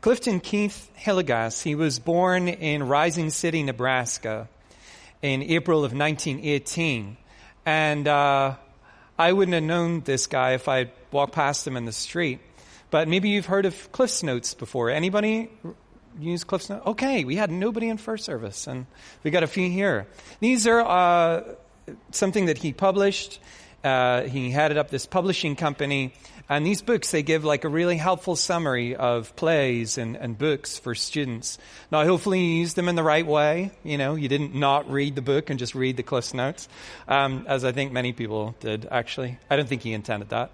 Clifton Keith Hillegas, he was born in Rising City, Nebraska in April of 1918. And uh, I wouldn't have known this guy if I walked past him in the street. But maybe you've heard of Cliff's Notes before. Anybody use Cliff's Notes? Okay, we had nobody in first service, and we got a few here. These are uh, something that he published. Uh, he headed up this publishing company and these books, they give like a really helpful summary of plays and, and books for students. Now, hopefully you used them in the right way. You know, you didn't not read the book and just read the Cliff's Notes, um, as I think many people did, actually. I don't think he intended that.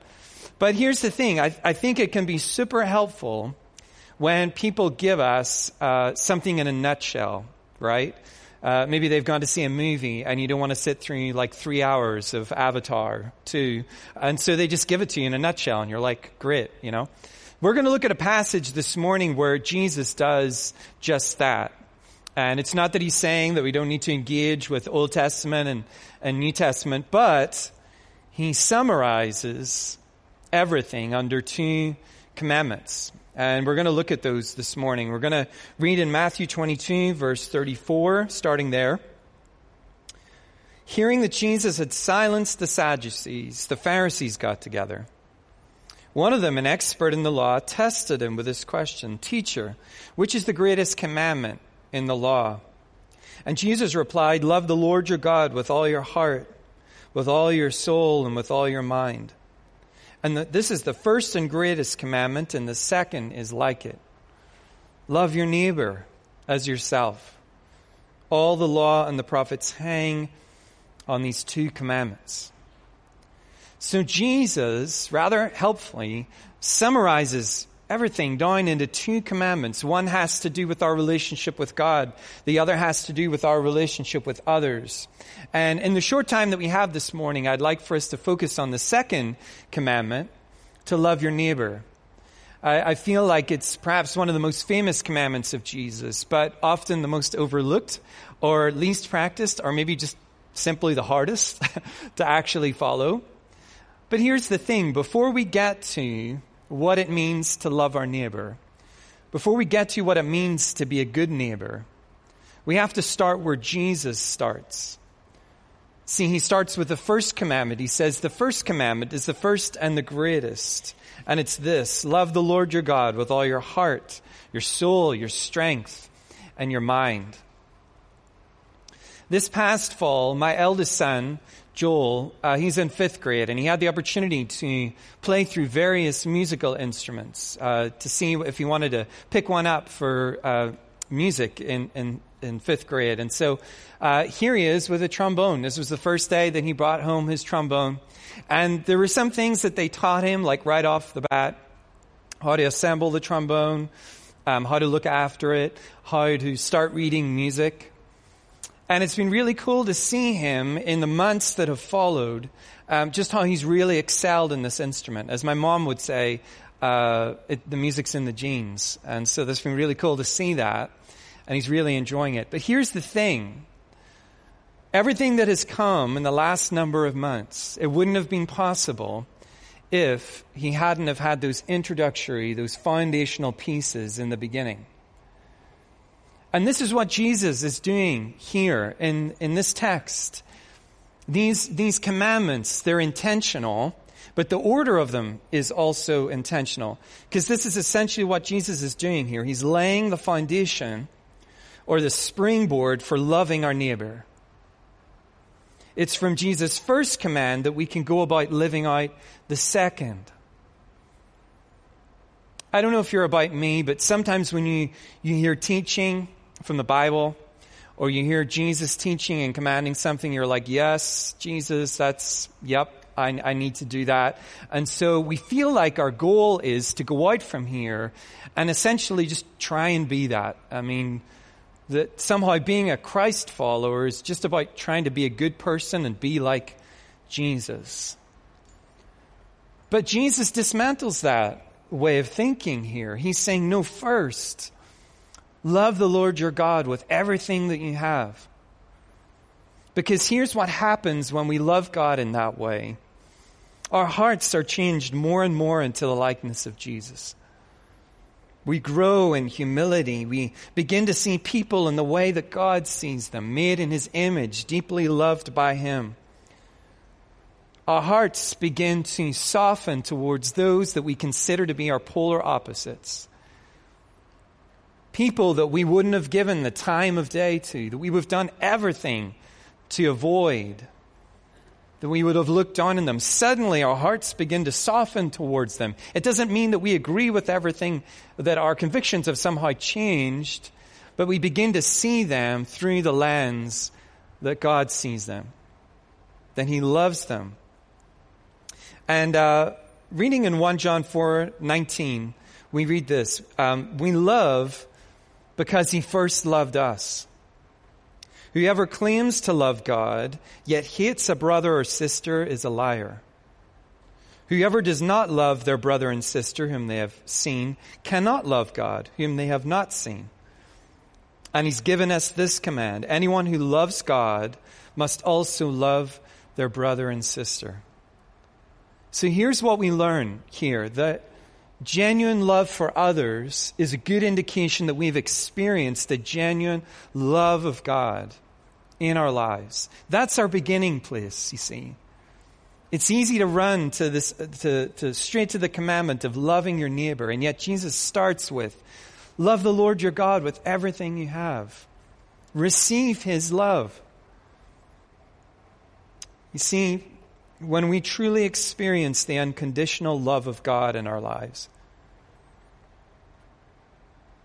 But here's the thing. I, I think it can be super helpful when people give us uh, something in a nutshell, right? Uh, maybe they've gone to see a movie and you don't want to sit through like three hours of Avatar 2. And so they just give it to you in a nutshell and you're like, great, you know? We're going to look at a passage this morning where Jesus does just that. And it's not that he's saying that we don't need to engage with Old Testament and, and New Testament, but he summarizes everything under two commandments. And we're going to look at those this morning. We're going to read in Matthew 22, verse 34, starting there. Hearing that Jesus had silenced the Sadducees, the Pharisees got together. One of them, an expert in the law, tested him with this question Teacher, which is the greatest commandment in the law? And Jesus replied, Love the Lord your God with all your heart, with all your soul, and with all your mind. And the, this is the first and greatest commandment, and the second is like it. Love your neighbor as yourself. All the law and the prophets hang on these two commandments. So Jesus, rather helpfully, summarizes everything down into two commandments. One has to do with our relationship with God. The other has to do with our relationship with others. And in the short time that we have this morning, I'd like for us to focus on the second commandment, to love your neighbor. I, I feel like it's perhaps one of the most famous commandments of Jesus, but often the most overlooked or least practiced, or maybe just simply the hardest to actually follow. But here's the thing before we get to what it means to love our neighbor, before we get to what it means to be a good neighbor, we have to start where Jesus starts. See, he starts with the first commandment. He says the first commandment is the first and the greatest. And it's this love the Lord your God with all your heart, your soul, your strength, and your mind. This past fall, my eldest son Joel, uh, he's in fifth grade, and he had the opportunity to play through various musical instruments uh, to see if he wanted to pick one up for uh, music in, in, in, fifth grade. And so uh, here he is with a trombone. This was the first day that he brought home his trombone. And there were some things that they taught him, like right off the bat how to assemble the trombone, um, how to look after it, how to start reading music. And it's been really cool to see him in the months that have followed, um, just how he's really excelled in this instrument. As my mom would say, uh, it, the music's in the genes. And so it's been really cool to see that. And he's really enjoying it. But here's the thing. Everything that has come in the last number of months, it wouldn't have been possible if he hadn't have had those introductory, those foundational pieces in the beginning. And this is what Jesus is doing here in, in this text. These, these commandments, they're intentional, but the order of them is also intentional. Because this is essentially what Jesus is doing here. He's laying the foundation or the springboard for loving our neighbor. It's from Jesus' first command that we can go about living out the second. I don't know if you're about me, but sometimes when you, you hear teaching, from the Bible, or you hear Jesus teaching and commanding something, you're like, yes, Jesus, that's, yep, I, I need to do that. And so we feel like our goal is to go out from here and essentially just try and be that. I mean, that somehow being a Christ follower is just about trying to be a good person and be like Jesus. But Jesus dismantles that way of thinking here. He's saying, no, first, love the Lord your God with everything that you have. Because here's what happens when we love God in that way. Our hearts are changed more and more into the likeness of Jesus. We grow in humility. We begin to see people in the way that God sees them, made in His image, deeply loved by Him. Our hearts begin to soften towards those that we consider to be our polar opposites. People that we wouldn't have given the time of day to, that we would have done everything to avoid, that we would have looked on in them. Suddenly our hearts begin to soften towards them. It doesn't mean that we agree with everything, that our convictions have somehow changed, but we begin to see them through the lens that God sees them, that He loves them. And uh, reading in 1 John 4 19, we read this um, We love because He first loved us. Whoever claims to love God, yet hates a brother or sister, is a liar. Whoever does not love their brother and sister whom they have seen cannot love God, whom they have not seen. And he's given us this command anyone who loves God must also love their brother and sister. So here's what we learn here that genuine love for others is a good indication that we've experienced the genuine love of God in our lives. That's our beginning place, you see. It's easy to run to this, to, to straight to the commandment of loving your neighbor, and yet Jesus starts with, love the Lord your God with everything you have. Receive his love. You see, when we truly experience the unconditional love of God in our lives,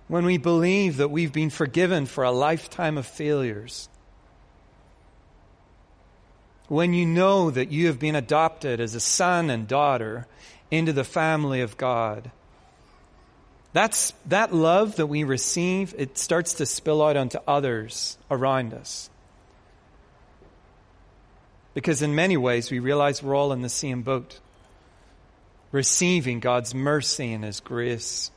when we believe that we've been forgiven for a lifetime of failures, when you know that you have been adopted as a son and daughter into the family of God. That's, that love that we receive, it starts to spill out onto others around us. Because in many ways, we realize we're all in the same boat, receiving God's mercy and His grace.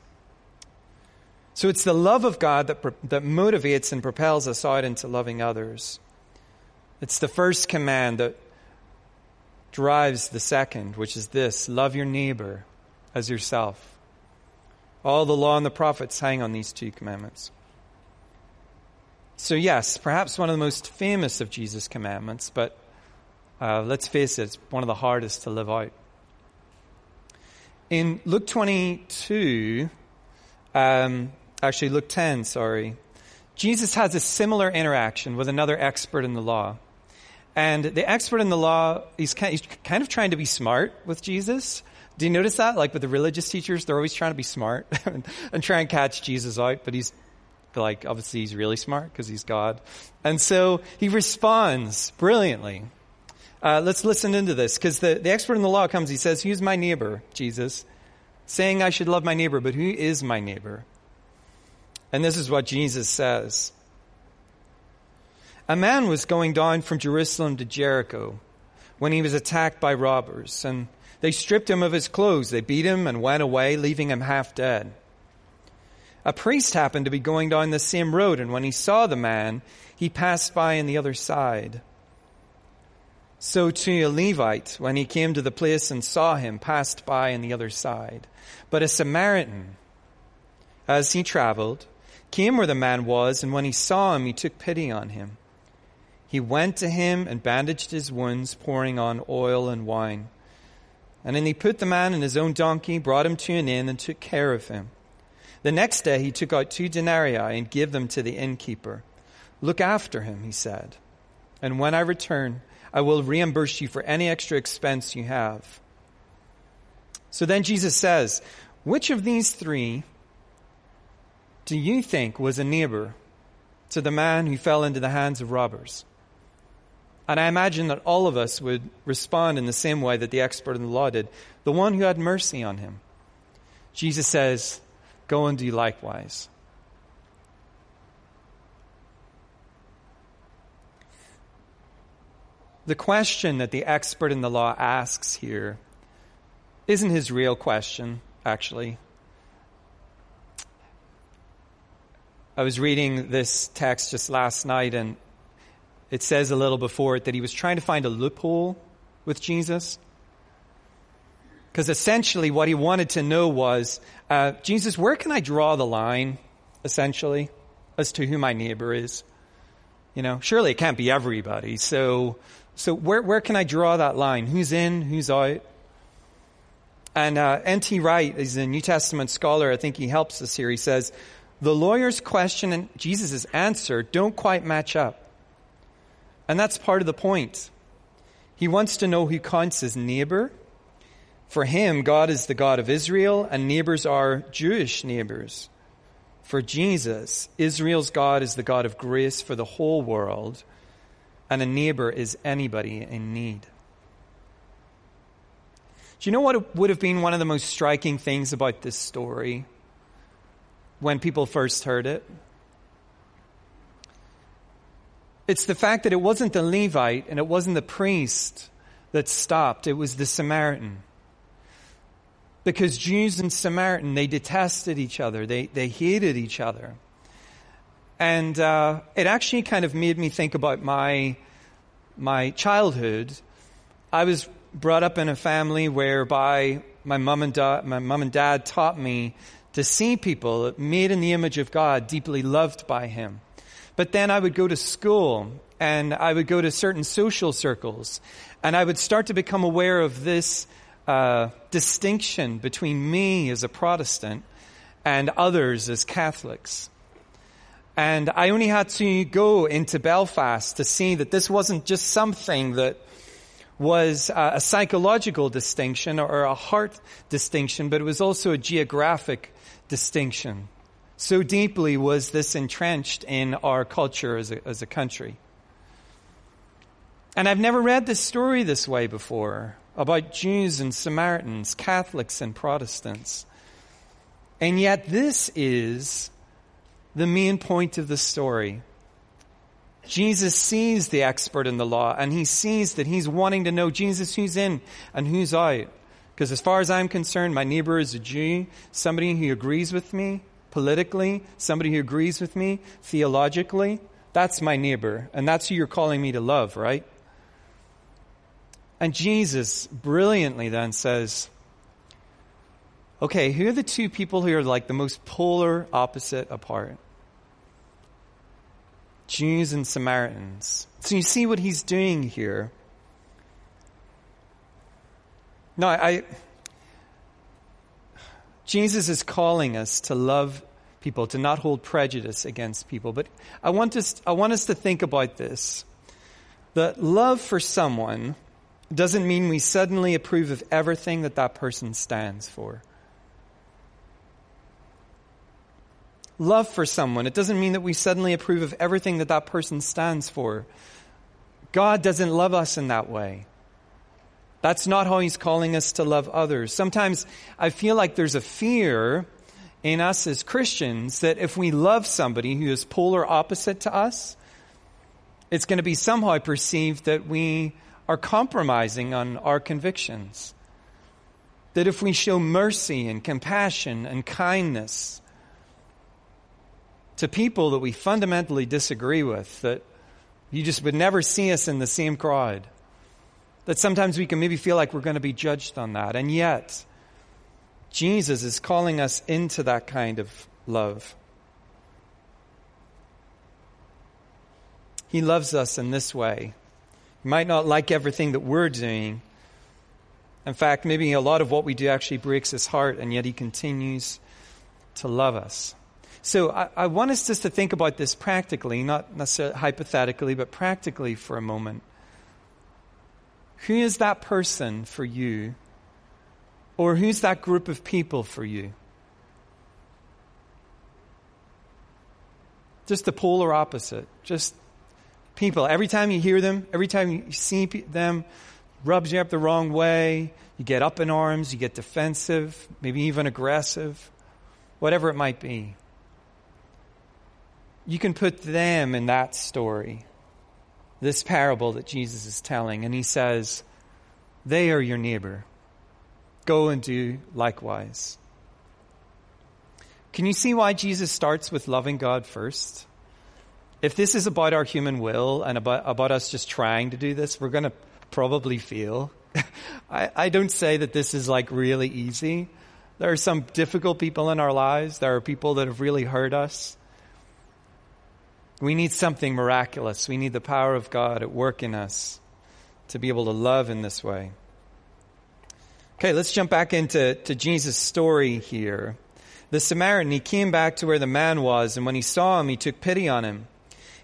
So it's the love of God that, that motivates and propels us out into loving others. It's the first command that drives the second, which is this love your neighbor as yourself. All the law and the prophets hang on these two commandments. So, yes, perhaps one of the most famous of Jesus' commandments, but uh, let's face it, it's one of the hardest to live out. In Luke 22, um, actually, Luke 10, sorry, Jesus has a similar interaction with another expert in the law. And the expert in the law, he's kind, he's kind of trying to be smart with Jesus. Do you notice that? Like with the religious teachers, they're always trying to be smart and try and catch Jesus out, but he's like, obviously he's really smart because he's God. And so he responds brilliantly. Uh, let's listen into this because the, the expert in the law comes. He says, Who's my neighbor, Jesus? Saying I should love my neighbor, but who is my neighbor? And this is what Jesus says. A man was going down from Jerusalem to Jericho when he was attacked by robbers, and they stripped him of his clothes. They beat him and went away, leaving him half dead. A priest happened to be going down the same road, and when he saw the man, he passed by on the other side. So too a Levite, when he came to the place and saw him, passed by on the other side. But a Samaritan, as he traveled, came where the man was, and when he saw him, he took pity on him. He went to him and bandaged his wounds, pouring on oil and wine. And then he put the man in his own donkey, brought him to an inn, and took care of him. The next day he took out two denarii and gave them to the innkeeper. Look after him, he said. And when I return, I will reimburse you for any extra expense you have. So then Jesus says, Which of these three do you think was a neighbor to the man who fell into the hands of robbers? And I imagine that all of us would respond in the same way that the expert in the law did the one who had mercy on him. Jesus says, Go and do likewise. The question that the expert in the law asks here isn't his real question, actually. I was reading this text just last night, and it says a little before it that he was trying to find a loophole with Jesus. Because essentially, what he wanted to know was uh, Jesus, where can I draw the line, essentially, as to who my neighbor is? You know, surely it can't be everybody. So, so where, where can I draw that line? Who's in, who's out? And uh, N.T. Wright is a New Testament scholar. I think he helps us here. He says, the lawyer's question and Jesus' answer don't quite match up. And that's part of the point. He wants to know who counts as neighbor. For him, God is the God of Israel, and neighbors are Jewish neighbors. For Jesus, Israel's God is the God of grace for the whole world, and a neighbor is anybody in need. Do you know what would have been one of the most striking things about this story when people first heard it? It's the fact that it wasn't the Levite and it wasn't the priest that stopped, it was the Samaritan. Because Jews and Samaritan, they detested each other, they, they hated each other. And uh, it actually kind of made me think about my, my childhood. I was brought up in a family whereby my mom and dad, my mom and dad taught me to see people made in the image of God, deeply loved by Him. But then I would go to school and I would go to certain social circles and I would start to become aware of this uh, distinction between me as a Protestant and others as Catholics. And I only had to go into Belfast to see that this wasn't just something that was uh, a psychological distinction or a heart distinction, but it was also a geographic distinction. So deeply was this entrenched in our culture as a, as a country. And I've never read this story this way before about Jews and Samaritans, Catholics and Protestants. And yet, this is the main point of the story. Jesus sees the expert in the law and he sees that he's wanting to know Jesus who's in and who's out. Because as far as I'm concerned, my neighbor is a Jew, somebody who agrees with me politically, somebody who agrees with me theologically. That's my neighbor. And that's who you're calling me to love, right? And Jesus brilliantly then says, okay, who are the two people who are like the most polar opposite apart? Jews and Samaritans. So you see what he's doing here. No, I, Jesus is calling us to love people, to not hold prejudice against people. But I want us, I want us to think about this. That love for someone doesn't mean we suddenly approve of everything that that person stands for. Love for someone, it doesn't mean that we suddenly approve of everything that that person stands for. God doesn't love us in that way. That's not how He's calling us to love others. Sometimes I feel like there's a fear in us as Christians that if we love somebody who is polar opposite to us, it's going to be somehow perceived that we are compromising on our convictions. That if we show mercy and compassion and kindness, to people that we fundamentally disagree with, that you just would never see us in the same crowd. That sometimes we can maybe feel like we're going to be judged on that. And yet, Jesus is calling us into that kind of love. He loves us in this way. He might not like everything that we're doing. In fact, maybe a lot of what we do actually breaks his heart, and yet he continues to love us. So I, I want us just to think about this practically, not necessarily hypothetically, but practically for a moment. Who is that person for you? Or who's that group of people for you? Just the polar opposite. Just people, every time you hear them, every time you see them, rubs you up the wrong way, you get up in arms, you get defensive, maybe even aggressive, whatever it might be. You can put them in that story, this parable that Jesus is telling, and he says, They are your neighbor. Go and do likewise. Can you see why Jesus starts with loving God first? If this is about our human will and about, about us just trying to do this, we're going to probably feel. I, I don't say that this is like really easy. There are some difficult people in our lives. There are people that have really hurt us. We need something miraculous. We need the power of God at work in us to be able to love in this way. Okay, let's jump back into to Jesus' story here. The Samaritan, he came back to where the man was, and when he saw him, he took pity on him.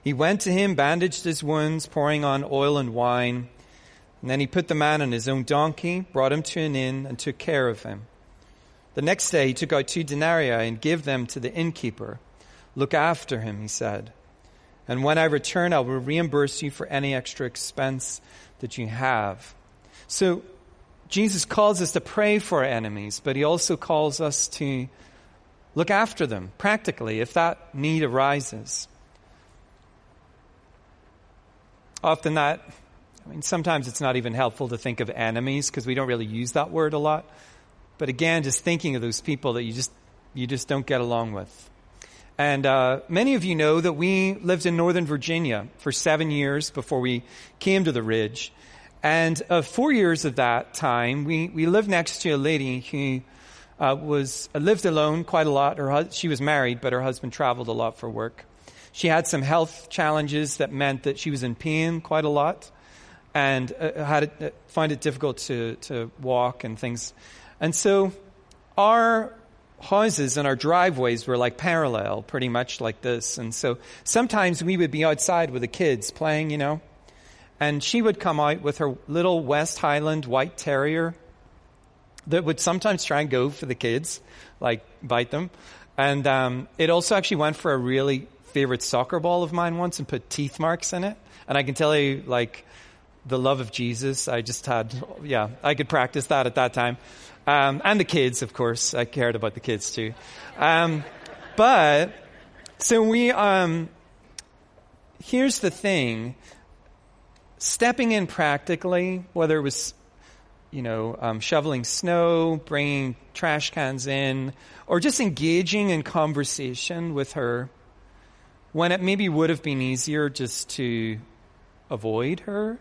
He went to him, bandaged his wounds, pouring on oil and wine. And then he put the man on his own donkey, brought him to an inn, and took care of him. The next day he took out two denarii and gave them to the innkeeper. Look after him, he said. And when I return, I will reimburse you for any extra expense that you have. So Jesus calls us to pray for our enemies, but he also calls us to look after them practically if that need arises. Often that I mean, sometimes it's not even helpful to think of enemies because we don't really use that word a lot. But again, just thinking of those people that you just you just don't get along with. And uh, many of you know that we lived in Northern Virginia for seven years before we came to the Ridge. And uh, four years of that time, we, we lived next to a lady who uh, was uh, lived alone quite a lot. Her, she was married, but her husband traveled a lot for work. She had some health challenges that meant that she was in pain quite a lot and uh, had it, uh, find it difficult to, to walk and things. And so our houses and our driveways were like parallel, pretty much like this. And so sometimes we would be outside with the kids playing, you know, and she would come out with her little West Highland white terrier that would sometimes try and go for the kids, like bite them. And um, it also actually went for a really favorite soccer ball of mine once and put teeth marks in it. And I can tell you, like, the love of Jesus. I just had, yeah, I could practice that at that time. Um, and the kids, of course. I cared about the kids too. Um, but, so we, um, here's the thing. Stepping in practically, whether it was, you know, um, shoveling snow, bringing trash cans in, or just engaging in conversation with her, when it maybe would have been easier just to avoid her,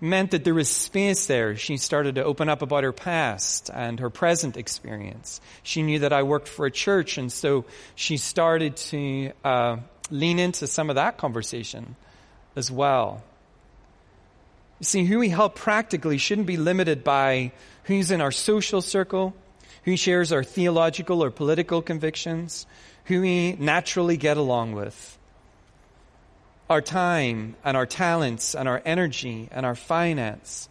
meant that there was space there. She started to open up about her past and her present experience. She knew that I worked for a church, and so she started to uh, lean into some of that conversation as well. You see, who we help practically shouldn't be limited by who's in our social circle, who shares our theological or political convictions, who we naturally get along with our time and our talents and our energy and our finance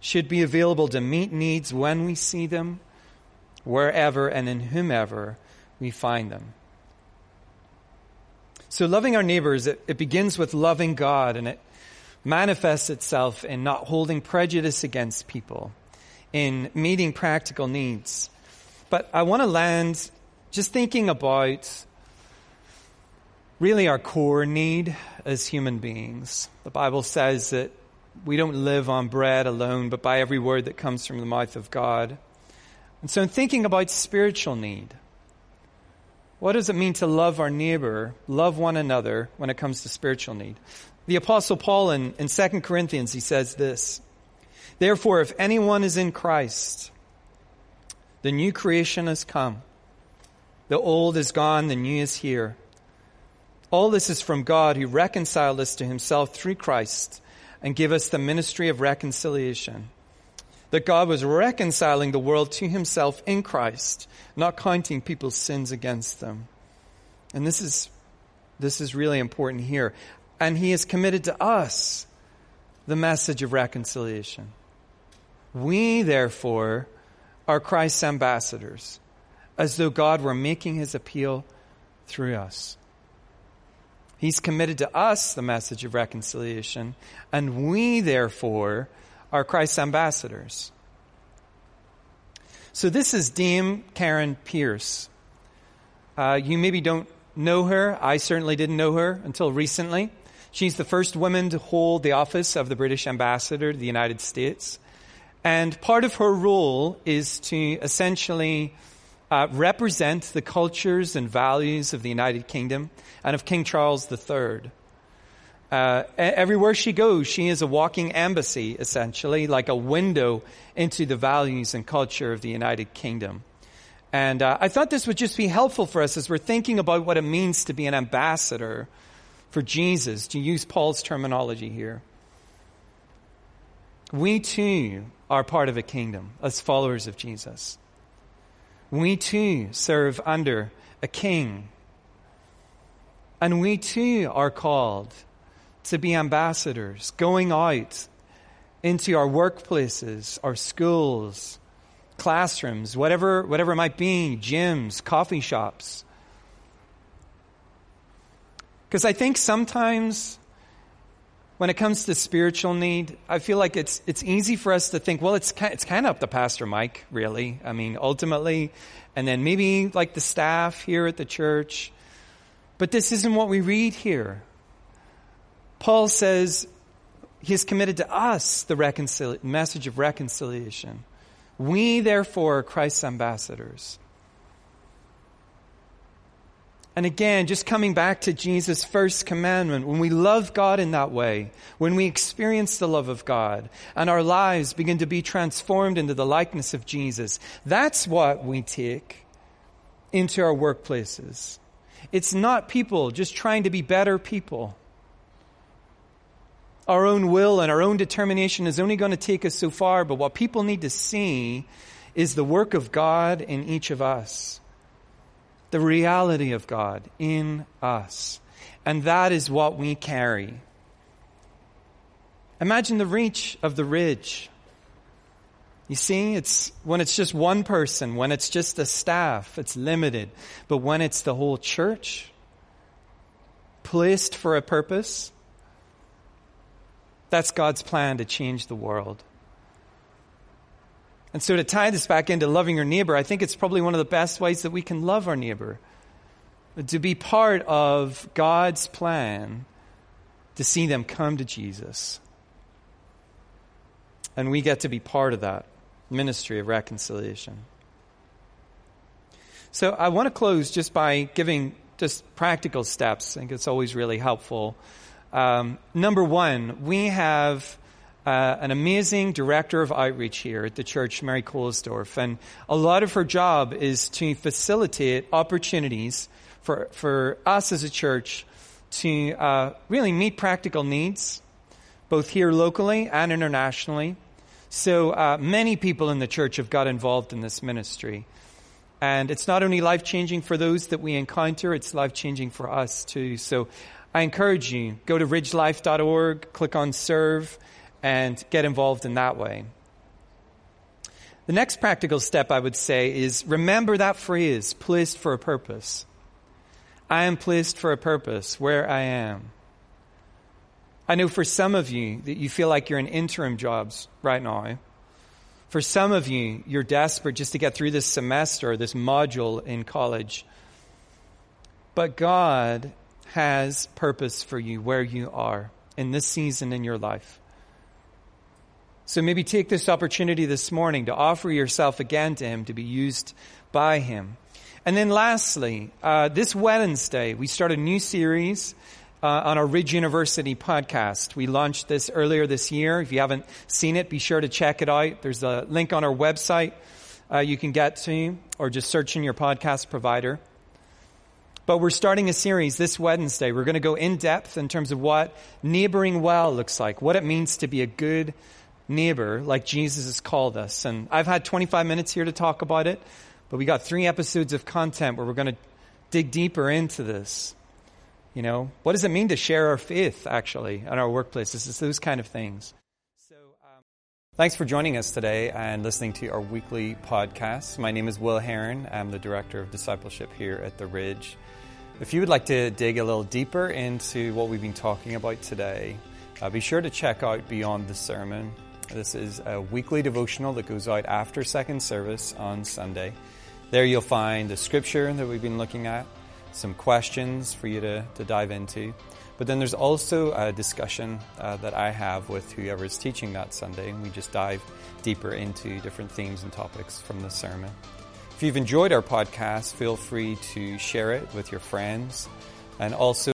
should be available to meet needs when we see them, wherever and in whomever we find them. So, loving our neighbors, it, it, begins with loving God, and it manifests itself in not holding prejudice against people, in meeting practical needs. But I want to land just thinking about really our core need as human beings. The Bible says that we don't live on bread alone, but by every word that comes from the mouth of God. And so, in thinking about spiritual need, what does it mean to love our neighbor, love one another when it comes to spiritual need? The Apostle Paul in, in 2 Corinthians, he says this Therefore, if anyone is in Christ, the new creation has come. The old is gone, the new is here. All this is from God who reconciled us to himself through Christ and gave us the ministry of reconciliation. That God was reconciling the world to himself in Christ, not counting people's sins against them. And this is, this is really important here. And he has committed to us the message of reconciliation. We, therefore, are Christ's ambassadors, as though God were making his appeal through us. He's committed to us the message of reconciliation, and we, therefore, are Christ's ambassadors. So this is Dame Karen Pierce. Uh, you maybe don't know her. I certainly didn't know her until recently. She's the first woman to hold the office of the British ambassador to the United States. And part of her role is to essentially uh, represent the cultures and values of the United Kingdom and of King Charles III. Uh, everywhere she goes, she is a walking embassy, essentially, like a window into the values and culture of the United Kingdom. And uh, I thought this would just be helpful for us as we're thinking about what it means to be an ambassador for Jesus, to use Paul's terminology here. We too are part of a kingdom as followers of Jesus. We too serve under a king. And we too are called to be ambassadors, going out into our workplaces, our schools, classrooms, whatever, whatever it might be, gyms, coffee shops. Because I think sometimes when it comes to spiritual need, I feel like it's, it's easy for us to think, well, it's, it's kind of up to Pastor Mike, really. I mean, ultimately, and then maybe like the staff here at the church. But this isn't what we read here. Paul says he has committed to us the reconcili- message of reconciliation. We, therefore, are Christ's ambassadors. And again, just coming back to Jesus' first commandment, when we love God in that way, when we experience the love of God, and our lives begin to be transformed into the likeness of Jesus, that's what we take into our workplaces. It's not people just trying to be better people. Our own will and our own determination is only going to take us so far, but what people need to see is the work of God in each of us the reality of God in us. And that is what we carry. Imagine the reach of the ridge. You see, it's when it's just one person, when it's just the staff, it's limited. But when it's the whole church, placed for a purpose, that's God's plan to change the world. And so to tie this back into loving your neighbor, I think it's probably one of the best ways that we can love our neighbor. To be part of God's plan to see them come to Jesus. And we get to be part of that ministry of reconciliation. So I want to close just by giving just practical steps. I think it's always really helpful. Um, number one, we have uh, an amazing director of outreach here at the church, Mary Kohlsdorf. And a lot of her job is to facilitate opportunities for, for us as a church to uh, really meet practical needs, both here locally and internationally. So uh, many people in the church have got involved in this ministry. And it's not only life changing for those that we encounter, it's life changing for us too. So I encourage you, go to ridgelife.org, click on serve, and get involved in that way. The next practical step I would say is remember that phrase, placed for a purpose. I am placed for a purpose where I am. I know for some of you that you feel like you're in interim jobs right now. For some of you, you're desperate just to get through this semester, this module in college. But God has purpose for you where you are in this season in your life. So maybe take this opportunity this morning to offer yourself again to Him, to be used by Him. And then lastly, uh, this Wednesday, we start a new series uh, on our Ridge University podcast. We launched this earlier this year. If you haven't seen it, be sure to check it out. There's a link on our website uh, you can get to, or just search in your podcast provider. But we're starting a series this Wednesday. We're going to go in depth in terms of what neighboring well looks like, what it means to be a good neighbor like Jesus has called us. And I've had 25 minutes here to talk about it, but we got three episodes of content where we're going to dig deeper into this. You know, what does it mean to share our faith, actually, in our workplaces? It's those kind of things. So, um, thanks for joining us today and listening to our weekly podcast. My name is Will Herron. I'm the Director of Discipleship here at The Ridge. If you would like to dig a little deeper into what we've been talking about today, uh, be sure to check out Beyond the Sermon. This is a weekly devotional that goes out after second service on Sunday. There you'll find the scripture that we've been looking at, some questions for you to, to dive into. But then there's also a discussion uh, that I have with whoever is teaching that Sunday, and we just dive deeper into different themes and topics from the sermon. If you've enjoyed our podcast, feel free to share it with your friends and also